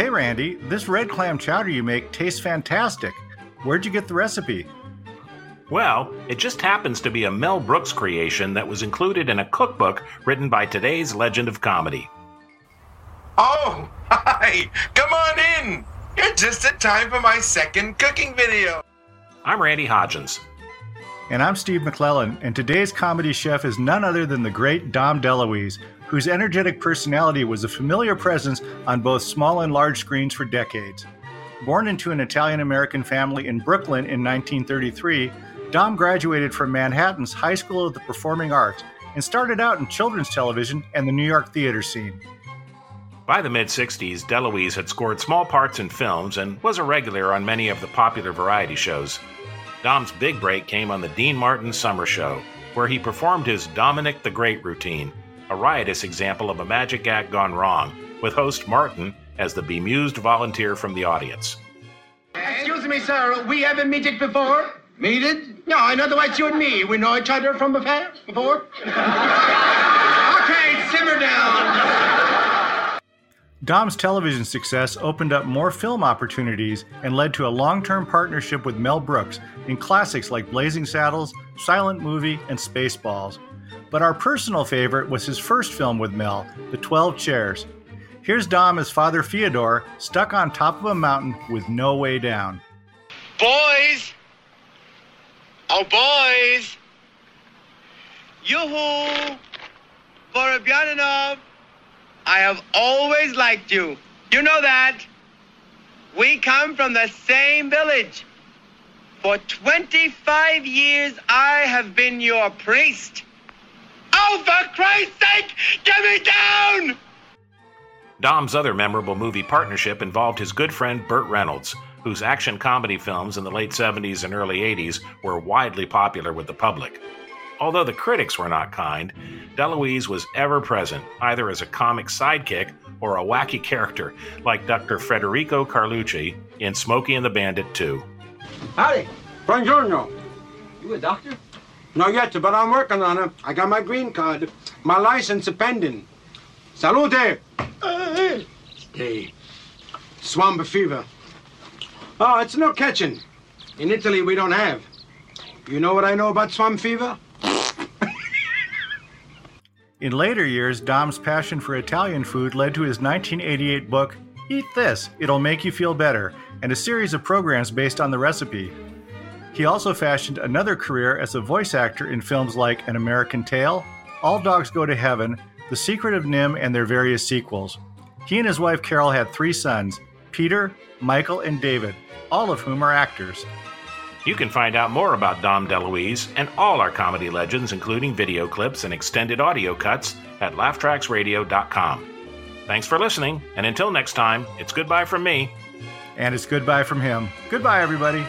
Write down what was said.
hey Randy, this red clam chowder you make tastes fantastic. Where'd you get the recipe? Well, it just happens to be a Mel Brooks creation that was included in a cookbook written by today's legend of comedy. Oh, hi! Come on in! You're just in time for my second cooking video. I'm Randy Hodgins. And I'm Steve McClellan, and today's comedy chef is none other than the great Dom DeLuise, whose energetic personality was a familiar presence on both small and large screens for decades. Born into an Italian American family in Brooklyn in 1933, Dom graduated from Manhattan's High School of the Performing Arts and started out in children's television and the New York theater scene. By the mid 60s, DeLuise had scored small parts in films and was a regular on many of the popular variety shows. Dom's big break came on the Dean Martin Summer Show, where he performed his Dominic the Great routine, a riotous example of a magic act gone wrong, with host Martin as the bemused volunteer from the audience. Excuse me, sir. We haven't meted before. Meted? No, in other words, you and me. We know each other from before. Before. okay, simmer down. Dom's television success opened up more film opportunities and led to a long term partnership with Mel Brooks in classics like Blazing Saddles, Silent Movie, and Spaceballs. But our personal favorite was his first film with Mel, The Twelve Chairs. Here's Dom as Father Theodore stuck on top of a mountain with no way down. Boys! Oh, boys! Yoo-hoo! Vorobyaninov! I have always liked you. You know that. We come from the same village. For 25 years, I have been your priest. Oh, for Christ's sake, get me down! Dom's other memorable movie partnership involved his good friend Burt Reynolds, whose action comedy films in the late 70s and early 80s were widely popular with the public. Although the critics were not kind, DeLuise was ever present, either as a comic sidekick or a wacky character, like Dr. Federico Carlucci in Smokey and the Bandit 2. Howdy. Buongiorno. You a doctor? Not yet, but I'm working on it. I got my green card. My license is pending. Salute! Stay. Swamp fever. Oh, it's no catching. In Italy, we don't have. You know what I know about swamp fever? In later years, Dom's passion for Italian food led to his 1988 book, Eat This, It'll Make You Feel Better, and a series of programs based on the recipe. He also fashioned another career as a voice actor in films like An American Tail, All Dogs Go to Heaven, The Secret of NIMH, and their various sequels. He and his wife Carol had three sons Peter, Michael, and David, all of whom are actors. You can find out more about Dom DeLuise and all our comedy legends, including video clips and extended audio cuts, at laughtracksradio.com. Thanks for listening, and until next time, it's goodbye from me. And it's goodbye from him. Goodbye, everybody.